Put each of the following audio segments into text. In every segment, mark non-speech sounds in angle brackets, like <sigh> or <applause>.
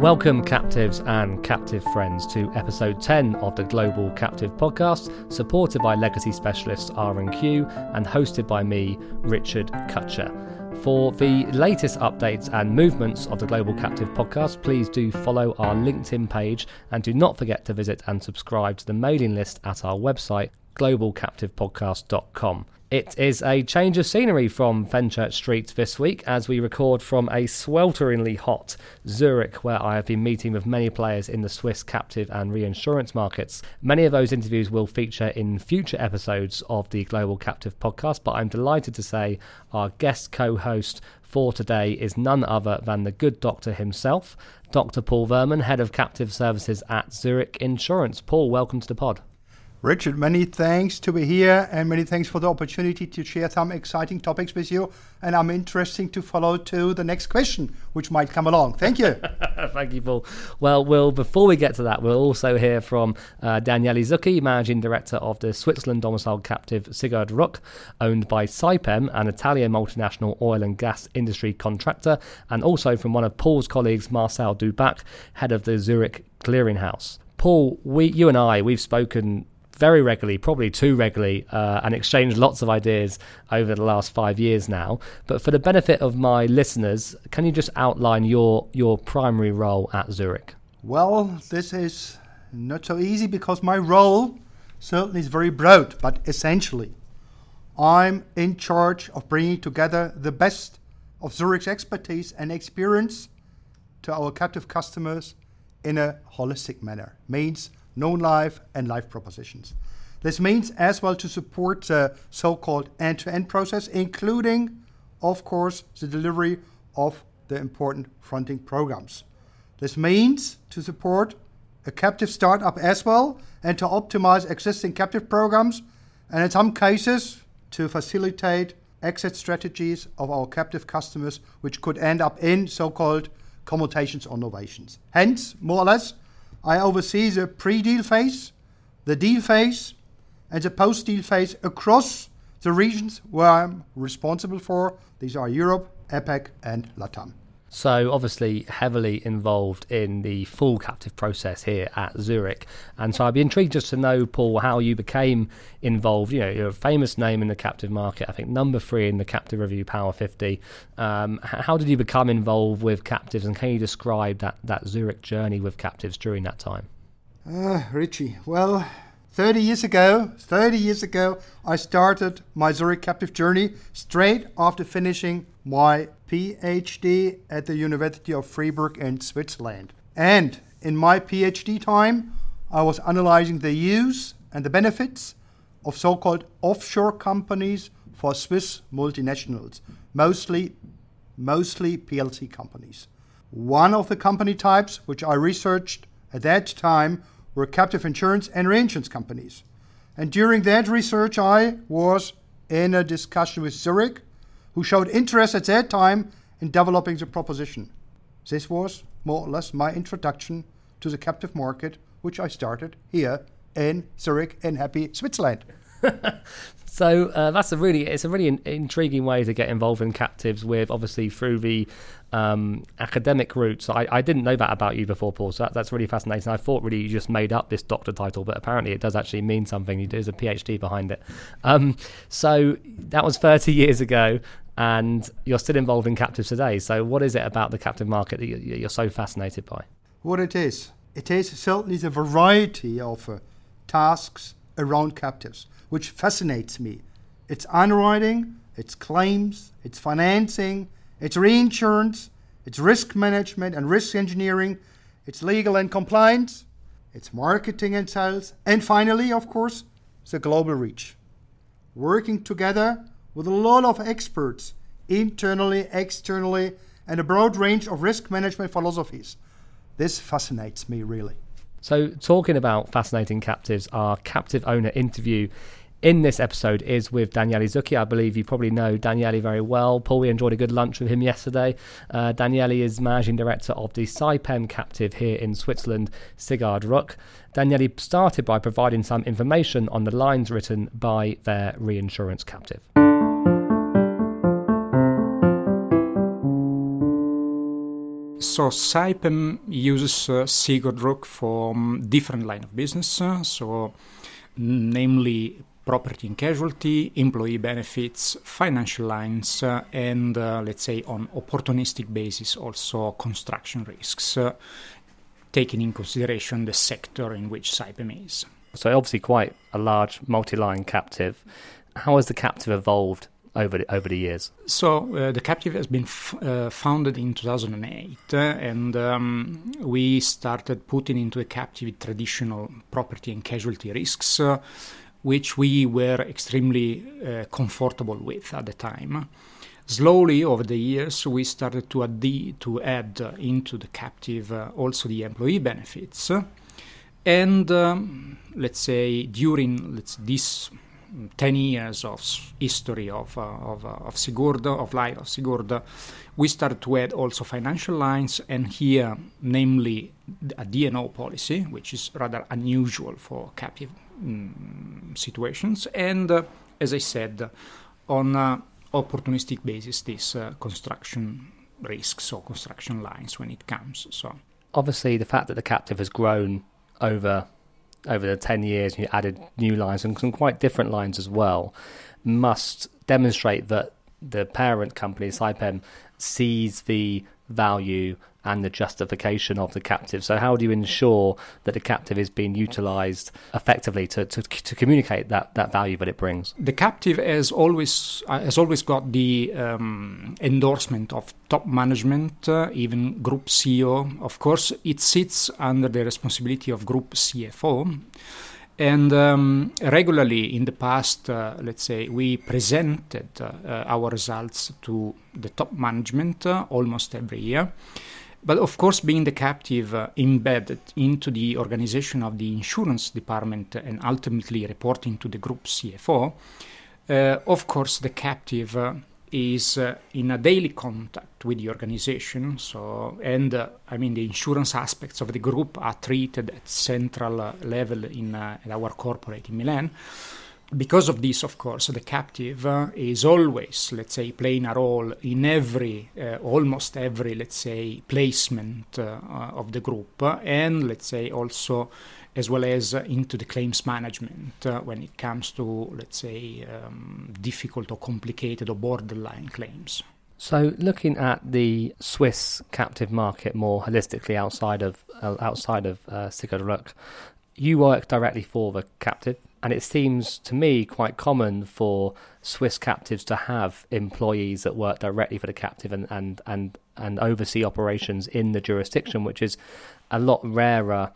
Welcome, captives and captive friends, to episode 10 of the Global Captive Podcast, supported by legacy specialists R&Q and hosted by me, Richard Cutcher. For the latest updates and movements of the Global Captive Podcast, please do follow our LinkedIn page and do not forget to visit and subscribe to the mailing list at our website, globalcaptivepodcast.com. It is a change of scenery from Fenchurch Street this week as we record from a swelteringly hot Zurich, where I have been meeting with many players in the Swiss captive and reinsurance markets. Many of those interviews will feature in future episodes of the Global Captive podcast, but I'm delighted to say our guest co host for today is none other than the good doctor himself, Dr. Paul Wöhrmann, Head of Captive Services at Zurich Insurance. Paul, welcome to the pod. Richard, many thanks to be here and many thanks for the opportunity to share some exciting topics with you. And I'm interested to follow to the next question, which might come along. Thank you. <laughs> Thank you, Paul. Well, we'll before we get to that, we'll also hear from uh, Daniele Zucchi, Managing Director of the Switzerland domiciled captive Sigurd Rück, owned by Saipem, an Italian multinational oil and gas industry contractor, and also from one of Paul's colleagues, Marcel Dubac, head of the Zurich Clearinghouse. Paul, we, you and I, we've spoken very regularly, probably too regularly, uh, and exchanged lots of ideas over the last five years now. But for the benefit of my listeners, can you just outline your your primary role at Zurich? Well, this is not so easy because my role certainly is very broad, but essentially, I'm in charge of bringing together the best of Zurich's expertise and experience to our captive customers in a holistic manner. Means non-life and life propositions. This means as well to support the so-called end-to-end process, including, of course, the delivery of the important fronting programs. This means to support a captive startup as well and to optimize existing captive programs and in some cases to facilitate exit strategies of our captive customers which could end up in so-called commutations or novations. Hence, more or less, I oversee the pre-deal phase, the deal phase, and the post-deal phase across the regions where I'm responsible for. These are Europe, APAC, and LATAM. So, obviously, heavily involved in the full captive process here at Zurich. And so, I'd be intrigued just to know, Paul, how you became involved. You know, you're a famous name in the captive market, I think number three in the Captive Review Power 50. Um, how did you become involved with captives, and can you describe that, that Zurich journey with captives during that time? Uh, Richie, well, 30 years ago, 30 years ago, I started my Zurich captive journey straight after finishing my PhD at the University of Freiburg in Switzerland. And in my PhD time, I was analyzing the use and the benefits of so called offshore companies for Swiss multinationals, mostly, mostly PLC companies. One of the company types which I researched at that time were captive insurance and reinsurance companies. And during that research, I was in a discussion with Zurich, who showed interest at that time in developing the proposition. This was more or less my introduction to the captive market, which I started here in Zurich in happy Switzerland. <laughs> so uh, that's a really it's a really in- intriguing way to get involved in captives with obviously through the um, academic route. So I, I, didn't know that about you before, Paul. So that, that's really fascinating. I thought really you just made up this doctor title, but apparently it does actually mean something. There's a PhD behind it. Um, so that was 30 years ago, and you're still involved in captives today. So what is it about the captive market that you're so fascinated by? What it is, it is certainly the variety of uh, tasks around captives, which fascinates me. It's underwriting, it's claims, it's financing it's reinsurance, it's risk management and risk engineering, it's legal and compliance, it's marketing and sales, and finally, of course, the global reach. Working together with a lot of experts, internally, externally, and a broad range of risk management philosophies. This fascinates me really. So, talking about fascinating captives, our captive owner interview in this episode is with Daniele Zucchi. I believe you probably know Daniele very well. Paul, we enjoyed a good lunch with him yesterday. Uh, Daniele is managing director of the Saipem captive here in Switzerland, Sigurd Rück. Daniele started by providing some information on the lines written by their reinsurance captive. So Saipem uses uh, Sigurd Rück for um, different line of business. Uh, so, namely property and casualty, employee benefits, financial lines, uh, and uh, let's say on opportunistic basis also construction risks, uh, taking in consideration the sector in which Saipem is. So obviously quite a large multi-line captive. How has the captive evolved over the, over the years? So uh, the captive has been f- uh, founded in 2008, uh, and um, we started putting into the captive traditional property and casualty risks, uh, which we were extremely uh, comfortable with at the time. Slowly over the years, we started to add, to add uh, into the captive also the employee benefits. And um, let's say during let's, this 10 years of history of, uh, of, uh, of Sigurd, of life of Sigurd, we started to add also financial lines, and here, namely a D&O policy, which is rather unusual for captive um, situations, and uh, as I said, on uh, opportunistic basis, this uh, construction risks or construction lines when it comes. So, obviously, the fact that the captive has grown over over the 10 years and you added new lines and some quite different lines as well must demonstrate that the parent company Saipem sees the value and the justification of the captive. So, how do you ensure that the captive is being utilised effectively to, to, to communicate that, that value that it brings? The captive has always uh, has always got the um, endorsement of top management, uh, even group CEO. Of course, it sits under the responsibility of group CFO. And um, regularly in the past, uh, let's say, we presented uh, our results to the top management uh, almost every year. But of course, being the captive uh, embedded into the organization of the insurance department and ultimately reporting to the group CFO, uh, of course, the captive uh, is uh, in a daily contact with the organization. So, and uh, I mean, the insurance aspects of the group are treated at central uh, level in our corporate in Milan because of this, of course, the captive uh, is always, let's say, playing a role in every, uh, almost every, let's say, placement uh, of the group, and let's say also as well as into the claims management uh, when it comes to, let's say, um, difficult or complicated or borderline claims. So, looking at the Swiss captive market more holistically outside of uh, outside of uh, Sigurd you work directly for the captive and it seems to me quite common for Swiss captives to have employees that work directly for the captive and, and, and, and oversee operations in the jurisdiction, which is a lot rarer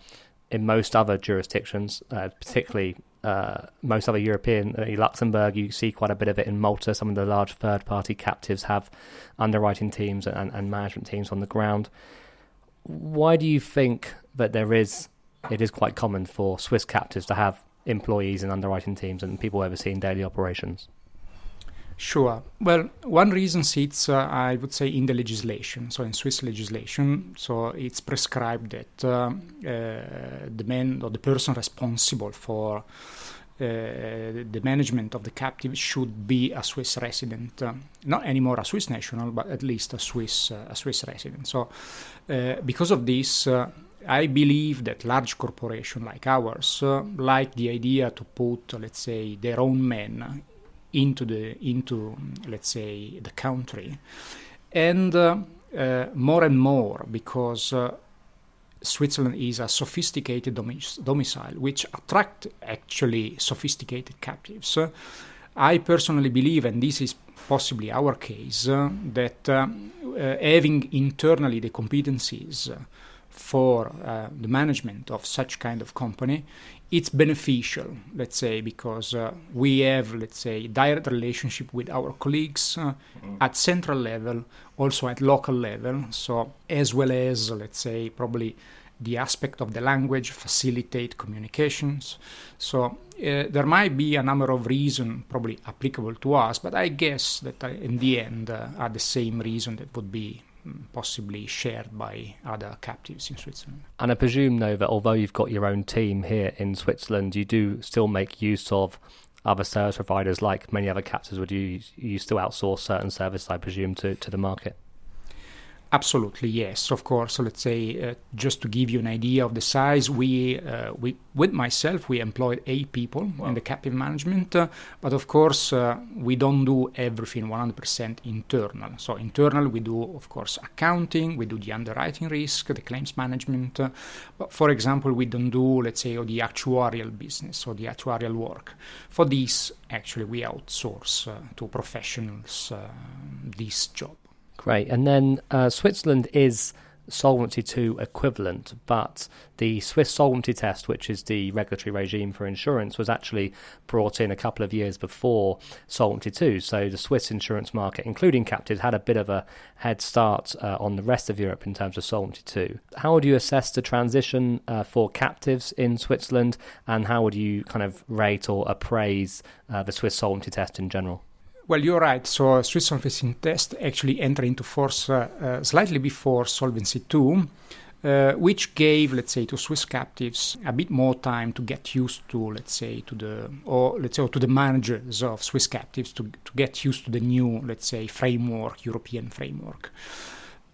in most other jurisdictions, uh, particularly uh, most other European, uh, Luxembourg, you see quite a bit of it in Malta. Some of the large third party captives have underwriting teams and, and management teams on the ground. Why do you think that there is, it is quite common for Swiss captives to have employees and underwriting teams and people overseeing daily operations? Sure. Well, one reason sits, uh, I would say, in the legislation. So, in Swiss legislation, so it's prescribed that uh, uh, the man or the person responsible for uh, the management of the captive should be a Swiss resident, uh, not anymore a Swiss national, but at least a Swiss uh, a Swiss resident. So, because of this, I believe that large corporations like ours uh, like the idea to put, let's say, their own men into the into let's say the country, and uh, uh, more and more because. Uh, Switzerland is a sophisticated domic- domicile, which attract actually sophisticated captives. I personally believe, and this is possibly our case, uh, that uh, having internally the competencies for uh, the management of such kind of company it's beneficial let's say because uh, we have let's say direct relationship with our colleagues uh, mm-hmm. at central level also at local level so as well as let's say probably the aspect of the language facilitate communications so uh, there might be a number of reasons probably applicable to us but i guess that uh, in the end uh, are the same reason that would be possibly shared by other captives in Switzerland. And I presume, though, that although you've got your own team here in Switzerland, you do still make use of other service providers like many other captives would you you still outsource certain services i presume to, to the market Absolutely, yes. Of course, let's say uh, just to give you an idea of the size, we, uh, we with myself we employed eight people wow. in the captive management, uh, but of course uh, we don't do everything 100% internal. So internal we do of course accounting, we do the underwriting risk, the claims management. Uh, but for example, we don't do let's say the actuarial business or the actuarial work. For this, actually, we outsource uh, to professionals this job. Great. And then uh, Switzerland is Solvency II equivalent, but the Swiss solvency test, which is the regulatory regime for insurance, was actually brought in a couple of years before Solvency II. So the Swiss insurance market, including captives, had a bit of a head start uh, on the rest of Europe in terms of Solvency II. How would you assess the transition uh, for captives in Switzerland, and how would you kind of rate or appraise uh, the Swiss solvency test in general? Well, you're right. So Swiss Solvency Test actually entered into force uh, uh, slightly before Solvency II, uh, which gave, let's say, to Swiss captives a bit more time to get used to, let's say, to the or let's say, to the managers of Swiss captives to to get used to the new, let's say, framework, European framework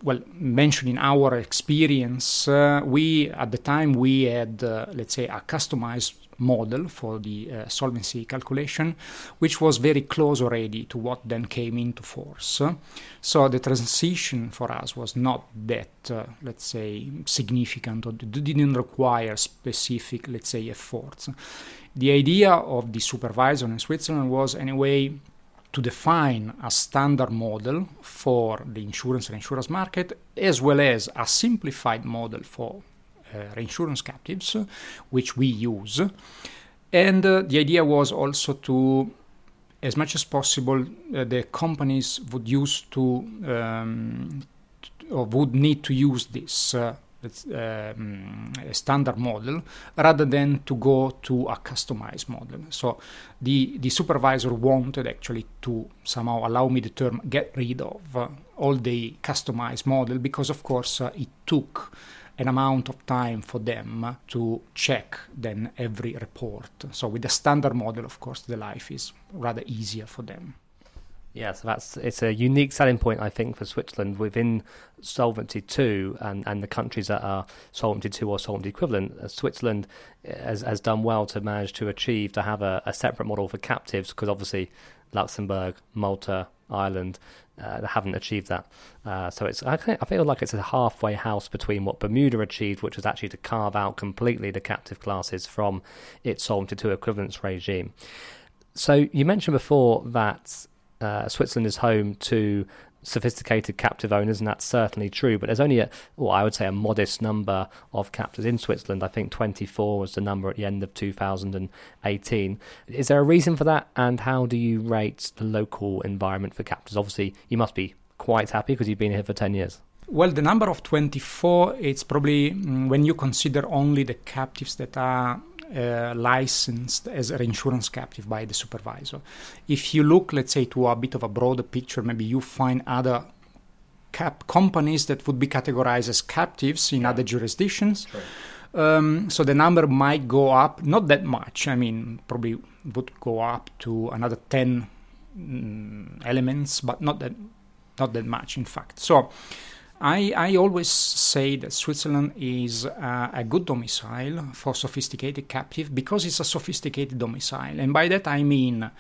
well, mentioning our experience, uh, we at the time we had, uh, let's say, a customized model for the uh, solvency calculation, which was very close already to what then came into force. So the transition for us was not that, uh, let's say, significant or didn't require specific, let's say, efforts. The idea of the supervisor in Switzerland was, anyway, to define a standard model for the insurance and insurance market, as well as a simplified model for reinsurance captives, which we use. And uh, the idea was also to, as much as possible, uh, the companies would use to um, or would need to use this uh, um, standard model rather than to go to a customized model. So the, the supervisor wanted actually to somehow allow me the term get rid of uh, all the customized model because of course uh, it took an amount of time for them to check then every report. So with the standard model, of course, the life is rather easier for them. Yeah, so that's it's a unique selling point, I think, for Switzerland within Solvency two and, and the countries that are Solvency two or Solvency equivalent. Uh, Switzerland has, has done well to manage to achieve to have a, a separate model for captives because obviously Luxembourg, Malta, Ireland uh, haven't achieved that. Uh, so it's I, feel like it's a halfway house between what Bermuda achieved, which was actually to carve out completely the captive classes from its Solvency II equivalence regime. So you mentioned before that uh, Switzerland is home to sophisticated captive owners, and that's certainly true. But there's only a, well, I would say, a modest number of captives in Switzerland. I think 24 was the number at the end of 2018. Is there a reason for that? And how do you rate the local environment for captives? Obviously, you must be quite happy because you've been here for 10 years. Well, the number of 24, it's probably mm, when you consider only the captives that are uh, licensed as a reinsurance captive by the supervisor. If you look, let's say, to a bit of a broader picture, maybe you find other cap companies that would be categorized as captives in yeah. other jurisdictions. Um, so the number might go up, not that much. I mean, probably would go up to another ten mm, elements, but not that not that much, in fact. So I, I always say that Switzerland is uh, a good domicile for sophisticated captive because it's a sophisticated domicile. And by that I mean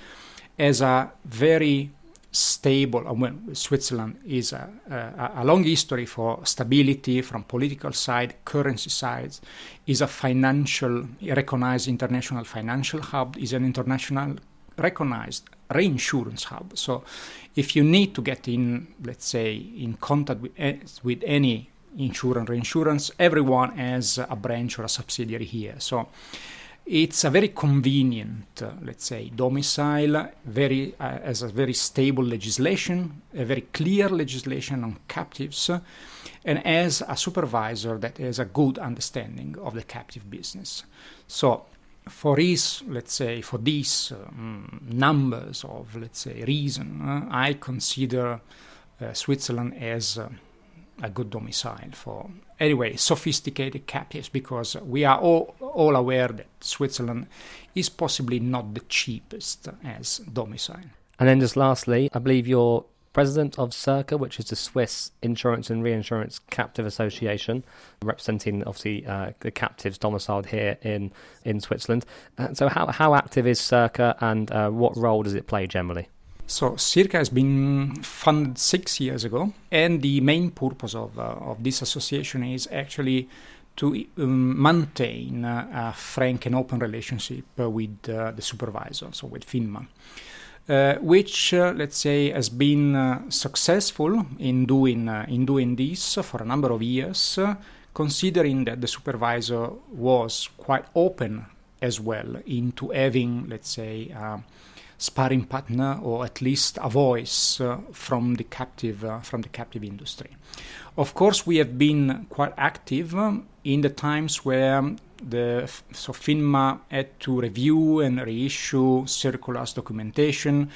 as a very stable, uh, well, Switzerland is a, a, a, long history for stability from political side, currency sides, is a financial, recognized international financial hub, is an international recognized reinsurance hub. So if you need to get in, let's say, in contact with, with any insurance, reinsurance, everyone has a branch or a subsidiary here. So it's a very convenient, uh, let's say, domicile, very uh, as a very stable legislation, a very clear legislation on captives, and as a supervisor that has a good understanding of the captive business. So for his, let's say, for these um, numbers of, let's say, reason, uh, I consider uh, Switzerland as uh, a good domicile for, anyway, sophisticated captives because we are all, all aware that Switzerland is possibly not the cheapest as domicile. And then just lastly, I believe you're president of CIRCA, which is the Swiss Insurance and Reinsurance Captive Association, representing obviously uh, the captives domiciled here in in Switzerland. Uh, so, how how active is CIRCA, and uh, what role does it play generally? So CIRCA has been funded six years ago, and the main purpose of uh, of this association is actually to um, maintain a frank and open relationship with uh, the supervisor, so with FINMA. Uh, which uh, let's say has been uh, successful in doing uh, in doing this for a number of years, uh, considering that the supervisor was quite open as well into having let's say a sparring partner or at least a voice from the captive from the captive industry. Of course, we have been quite active um, in the times where the so FINMA had to review and reissue circulars documentation.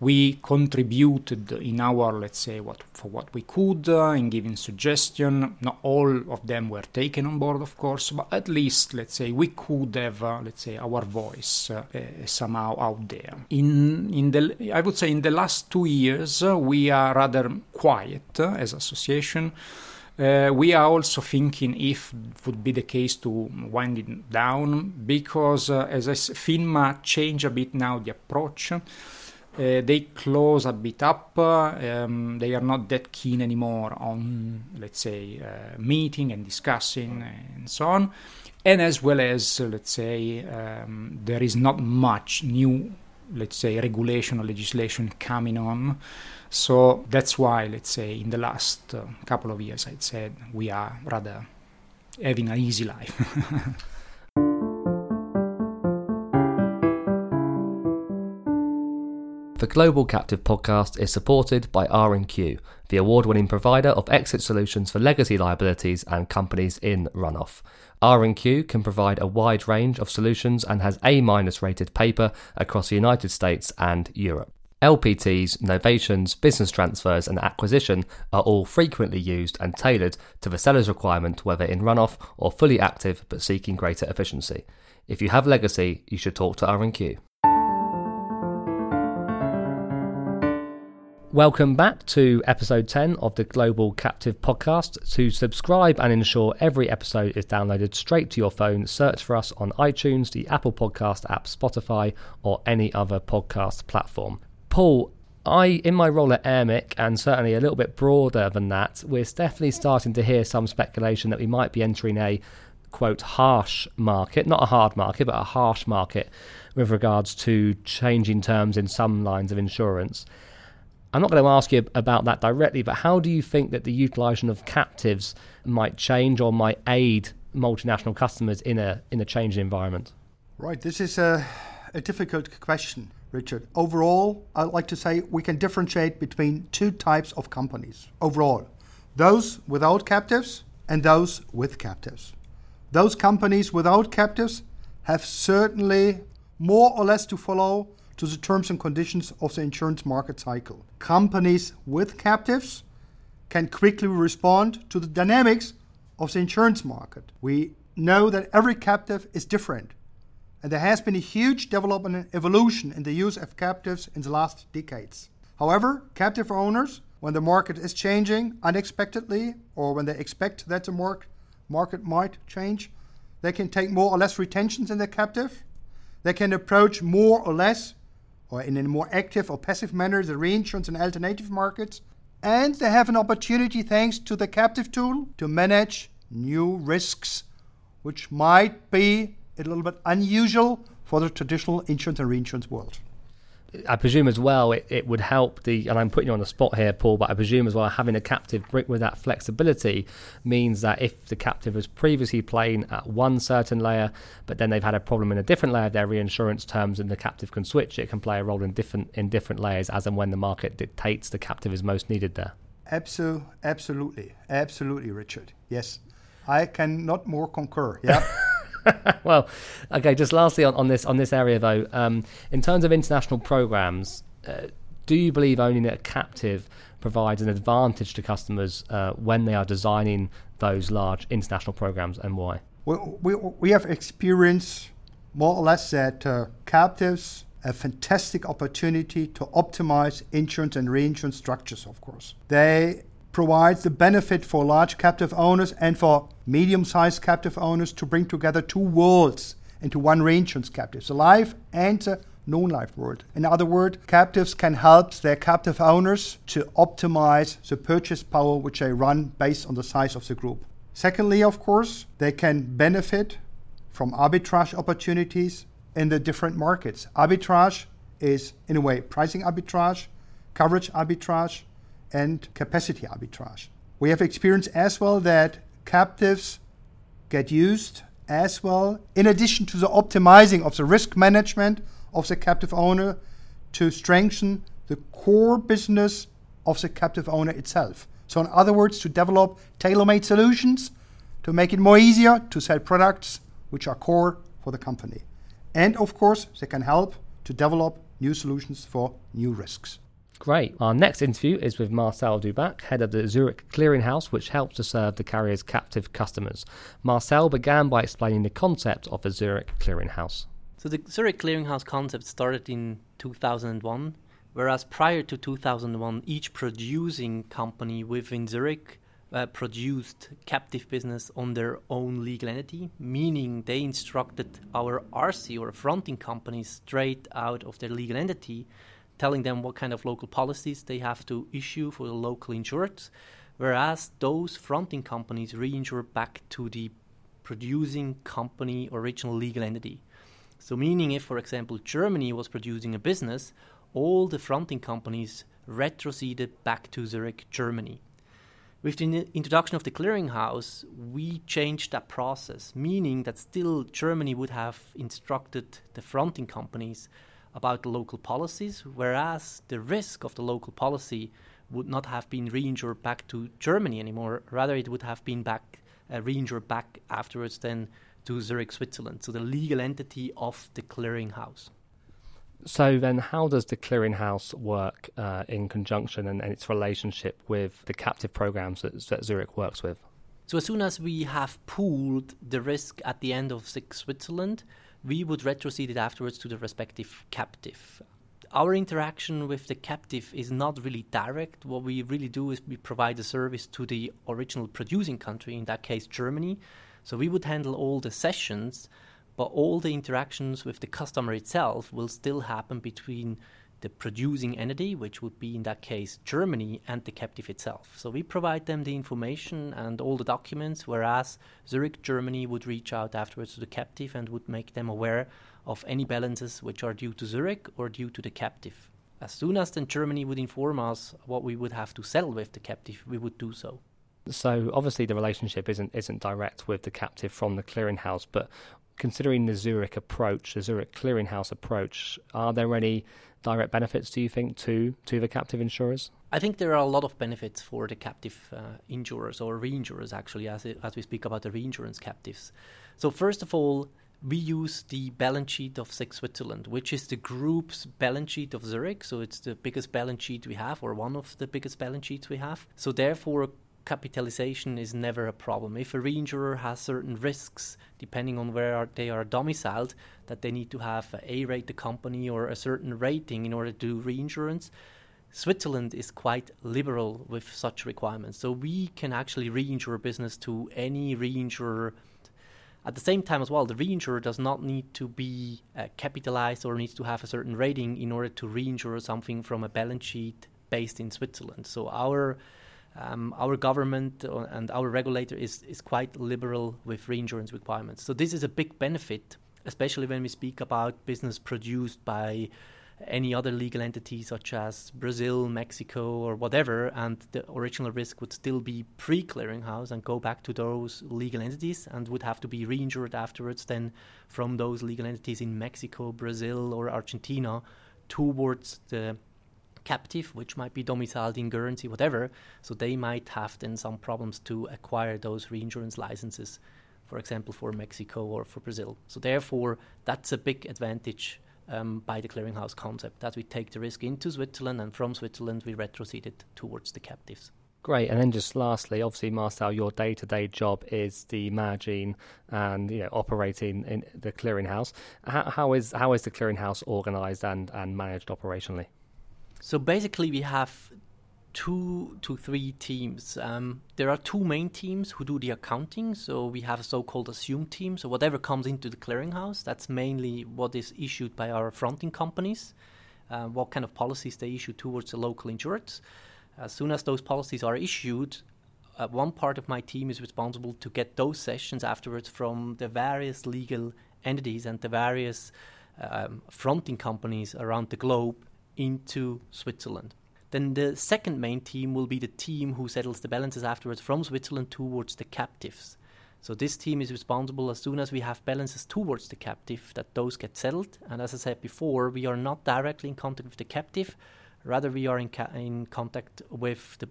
We contributed in our let's say what for what we could uh, in giving suggestion. Not all of them were taken on board of course but at least let's say we could have uh, let's say our voice uh, uh somehow out there. In in the i would say in the last 2 years uh, we are rather quiet uh, as association uh, we are also thinking if would be the case to wind it down because, uh, as I said, FINMA change a bit now the approach. Uh, they close a bit up. Um, they are not that keen anymore on, let's say, uh, meeting and discussing and so on. And as well as, uh, let's say, um, there is not much new, let's say, regulation or legislation coming on. So that's why, let's say, in the last uh, couple of years, I'd said we are rather having an easy life. <laughs> The Global Captive podcast is supported by R&Q, the award-winning provider of exit solutions for legacy liabilities and companies in runoff. R&Q can provide a wide range of solutions and has A-minus rated paper across the United States and Europe. LPTs, novations, business transfers, and acquisition are all frequently used and tailored to the seller's requirement, whether in runoff or fully active but seeking greater efficiency. If you have legacy, you should talk to R&Q. Welcome back to episode 10 of the Global Captive Podcast. To subscribe and ensure every episode is downloaded straight to your phone, search for us on iTunes, the Apple Podcast app, Spotify, or any other podcast platform. Paul, I, in my role at Airmic, and certainly a little bit broader than that, we're definitely starting to hear some speculation that we might be entering a quote harsh market, not a hard market, but a harsh market with regards to changing terms in some lines of insurance. I'm not going to ask you about that directly, but how do you think that the utilization of captives might change or might aid multinational customers in a in a changing environment? Right. This is a, a difficult question, Richard. Overall, I'd like to say we can differentiate between two types of companies. Overall, those without captives and those with captives. Those companies without captives have certainly more or less to follow to the terms and conditions of the insurance market cycle. Companies with captives can quickly respond to the dynamics of the insurance market. We know that every captive is different, and there has been a huge development and evolution in the use of captives in the last decades. However, captive owners, when the market is changing unexpectedly or when they expect that the market might change, they can take more or less retentions in their captive. They can approach more or less or in a more active or passive manner the reinsurance and alternative markets. And they have an opportunity, thanks to the captive tool, to manage new risks, which might be a little bit unusual for the traditional insurance and reinsurance world. I presume as well it, it would help the, and I'm putting you on the spot here, Paul, but I presume as well having a captive brick with that flexibility means that if the captive was previously playing at one certain layer, but then they've had a problem in a different layer of their reinsurance terms, and the captive can switch, it can play a role in different in different layers as and when the market dictates the captive is most needed there. Absolutely, absolutely, absolutely, Richard. Yes, I cannot more concur. Yeah. <laughs> <laughs> well, okay. Just lastly on, on this on this area though, um, in terms of international programs, uh, do you believe owning a captive provides an advantage to customers uh, when they are designing those large international programs, and why? We, we, we have experienced more or less that uh, captives a fantastic opportunity to optimize insurance and reinsurance structures, of course. They provide the benefit for large captive owners and for medium sized captive owners to bring together two worlds into one reinsurance captive the life and the non life world. In other words, captives can help their captive owners to optimize the purchase power which they run based on the size of the group. Secondly, of course, they can benefit from arbitrage opportunities in the different markets. Arbitrage is, in a way, pricing arbitrage, coverage arbitrage, and capacity arbitrage. We have experienced as well that captives get used as well, in addition to the optimizing of the risk management of the captive owner, to strengthen the core business of the captive owner itself. So, in other words, to develop tailor made solutions to make it more easier to sell products which are core for the company. And of course, they can help to develop new solutions for new risks. Great. Our next interview is with Marcel Dubac, head of the Zurich Clearinghouse, which helps to serve the carrier's captive customers. Marcel began by explaining the concept of the Zurich Clearinghouse. So, the Zurich Clearinghouse concept started in 2001, whereas prior to 2001, each producing company within Zurich uh, produced captive business on their own legal entity, meaning they instructed our RC or fronting companies straight out of their legal entity, telling them what kind of local policies they have to issue for the local insureds, whereas those fronting companies reinsure back to the producing company original legal entity. So, meaning if, for example, Germany was producing a business, all the fronting companies retroceded back to Zurich, Germany. With the introduction of the clearinghouse, we changed that process, meaning that still Germany would have instructed the fronting companies about the local policies, whereas the risk of the local policy would not have been reinsured back to Germany anymore. Rather, it would have been back uh, reinsured back afterwards then to Zurich, Switzerland, so the legal entity of the clearinghouse. So then, how does the clearinghouse work uh, in conjunction and, and, its relationship with the captive programs that, that, Zurich works with? So as soon as we have pooled the risk at the end of Zurich, Switzerland, we would retrocede it afterwards to the respective captive. Our interaction with the captive is not really direct. What we really do is we provide a service to the original producing country, in that case Germany. So we would handle all the cessions but all the interactions with the customer itself will still happen between the producing entity, which would be in that case Germany, and the captive itself. So we provide them the information and all the documents, whereas Zurich, Germany would reach out afterwards to the captive and would make them aware of any balances which are due to Zurich or due to the captive. As soon as then Germany would inform us what we would have to settle with the captive, we would do so. So obviously the relationship isn't isn't direct with the captive from the clearinghouse, but considering the Zurich approach, the Zurich clearinghouse approach, are there any direct benefits, do you think, to, to the captive insurers? I think there are a lot of benefits for the captive uh, insurers or reinsurers, actually, as, it, as we speak about the reinsurance captives. So, first of all, we use the balance sheet of Zurich Switzerland, which is the group's balance sheet of Zurich. So it's the biggest balance sheet we have, or one of the biggest balance sheets we have. So therefore, capitalization is never a problem. If a reinsurer has certain risks, depending on where they are domiciled, that they need to have a rate the company or a certain rating in order to do reinsurance, Switzerland is quite liberal with such requirements. So we can actually reinsure business to any reinsurer. At the same time, as well, the reinsurer does not need to be uh, capitalized or needs to have a certain rating in order to reinsure something from a balance sheet based in Switzerland. So our um, our government and our regulator is, is quite liberal with reinsurance requirements. So this is a big benefit, especially when we speak about business produced by any other legal entity such as Brazil, Mexico, or whatever, and the original risk would still be pre-clearinghouse and go back to those legal entities and would have to be reinsured afterwards then from those legal entities in Mexico, Brazil, or Argentina towards the captive, which might be domiciled in Guernsey, whatever. So they might have then some problems to acquire those reinsurance licenses, for example, for Mexico or for Brazil. So therefore, that's a big advantage um, by the clearinghouse concept that we take the risk into Switzerland and from Switzerland we retrocede it towards the captives. Great. And then just lastly, obviously, Marcel, your day-to-day job is the managing and you know operating in the clearinghouse. How, how is how is the clearinghouse organised and, and managed operationally? So basically, we have two to three teams. Um, there are two main teams who do the accounting. So we have a so-called assumed team. So whatever comes into the clearinghouse, that's mainly what is issued by our fronting companies. Uh, what kind of policies they issue towards the local insureds. As soon as those policies are issued, uh, one part of my team is responsible to get those cessions afterwards from the various legal entities and the various um, fronting companies around the globe into Switzerland. Then the second main team will be the team who settles the balances afterwards from Switzerland towards the captives. So this team is responsible as soon as we have balances towards the captive that those get settled. And as I said before, we are not directly in contact with the captive, Rather, we are in, ca- in contact with the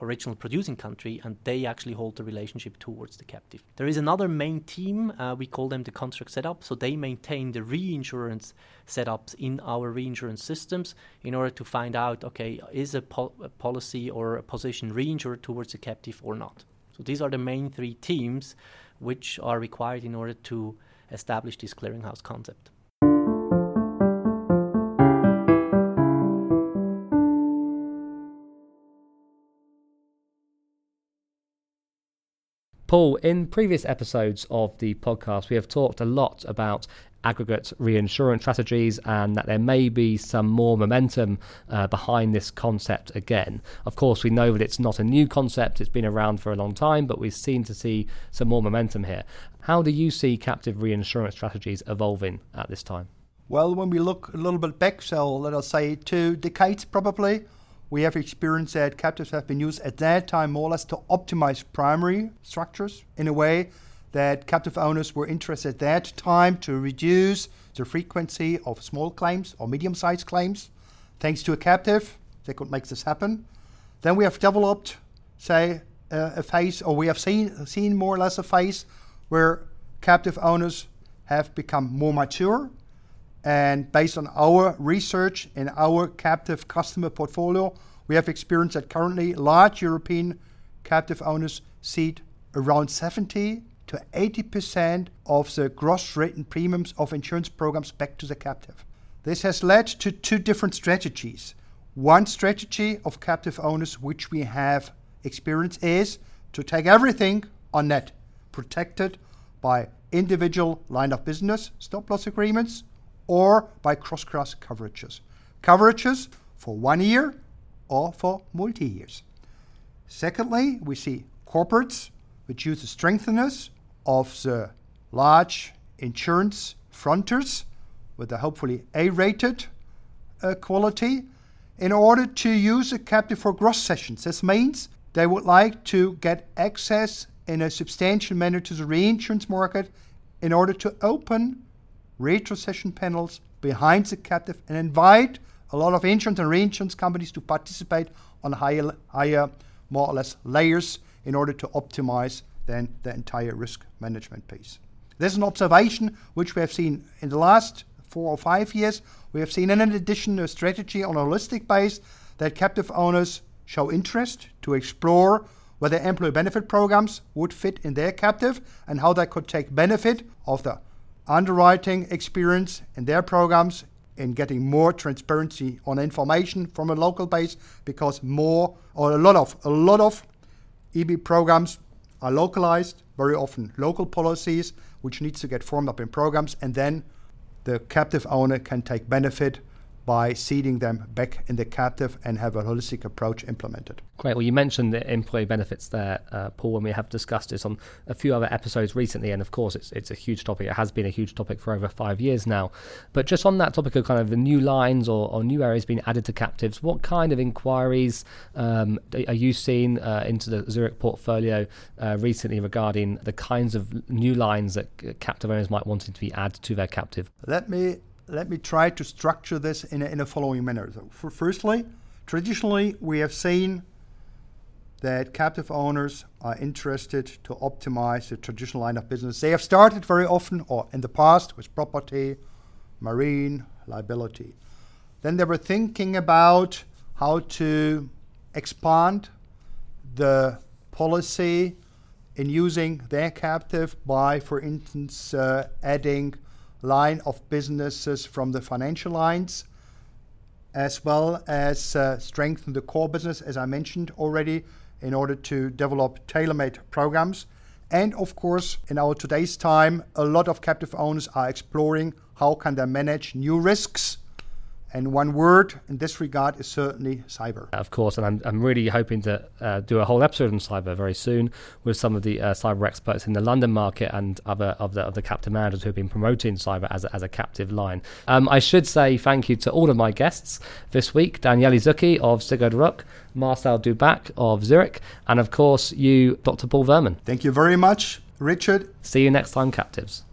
original producing country, and they actually hold the relationship towards the captive. There is another main team, uh, we call them the construct setup, so they maintain the reinsurance setups in our reinsurance systems in order to find out okay, is a, po- a policy or a position reinsured towards the captive or not. So these are the main three teams which are required in order to establish this clearinghouse concept. Paul, in previous episodes of the podcast, we have talked a lot about aggregate reinsurance strategies and that there may be some more momentum uh, behind this concept again. Of course, we know that it's not a new concept, it's been around for a long time, but we seem to see some more momentum here. How do you see captive reinsurance strategies evolving at this time? Well, when we look a little bit back, so let us say two decades probably, we have experienced that captives have been used at that time more or less to optimize primary structures in a way that captive owners were interested at that time to reduce the frequency of small claims or medium sized claims. Thanks to a captive, they could make this happen. Then we have developed, say, a phase, or we have seen, seen more or less a phase where captive owners have become more mature and based on our research in our captive customer portfolio, we have experienced that currently large European captive owners cede around 70 to 80% of the gross written premiums of insurance programs back to the captive. This has led to two different strategies. One strategy of captive owners, which we have experienced, is to take everything on net, protected by individual line of business stop loss agreements or by cross cross coverages. Coverages for one year or for multi years. Secondly, we see corporates which use the strengtheners of the large insurance fronters with a hopefully A rated uh, quality in order to use a captive for gross cessions. This means they would like to get access in a substantial manner to the reinsurance market in order to open retrocession panels behind the captive and invite a lot of insurance and reinsurance companies to participate on higher, higher more or less layers in order to optimize then the entire risk management piece. This is an observation which we have seen in the last four or five years. We have seen in addition a strategy on a holistic base that captive owners show interest to explore whether employee benefit programs would fit in their captive and how they could take benefit of the underwriting experience in their programs in getting more transparency on information from a local base because more or a lot of a lot of EB programs are localized, very often local policies, which needs to get formed up in programs, and then the captive owner can take benefit by ceding them back in the captive and have a holistic approach implemented. Great. Well, you mentioned the employee benefits there, uh, Paul, and we have discussed this on a few other episodes recently. And of course, it's it's a huge topic. It has been a huge topic for over five years now. But just on that topic of kind of the new lines or, or new areas being added to captives, what kind of inquiries um, are you seeing uh, into the Zurich portfolio uh, recently regarding the kinds of new lines that captive owners might want to be added to their captive? Let me let me try to structure this in a, in a following manner. So, for firstly, traditionally, we have seen that captive owners are interested to optimize the traditional line of business. They have started very often, or in the past, with property, marine, liability. Then they were thinking about how to expand the policy in using their captive by, for instance, uh, adding line of businesses from the financial lines, as well as uh, strengthen the core business, as I mentioned already, in order to develop tailor-made programs. And of course, in our today's time, a lot of captive owners are exploring how can they manage new risks and one word in this regard is certainly cyber. Of course, and I'm, I'm really hoping to uh, do a whole episode on cyber very soon with some of the uh, cyber experts in the London market and other of the, of the captive managers who have been promoting cyber as a, as a captive line. Um, I should say thank you to all of my guests this week Daniele Zucchi of Sigurd Rück, Marcel Dubac of Zurich, and of course you, Dr. Paul Wöhrmann. Thank you very much, Richard. See you next time, captives.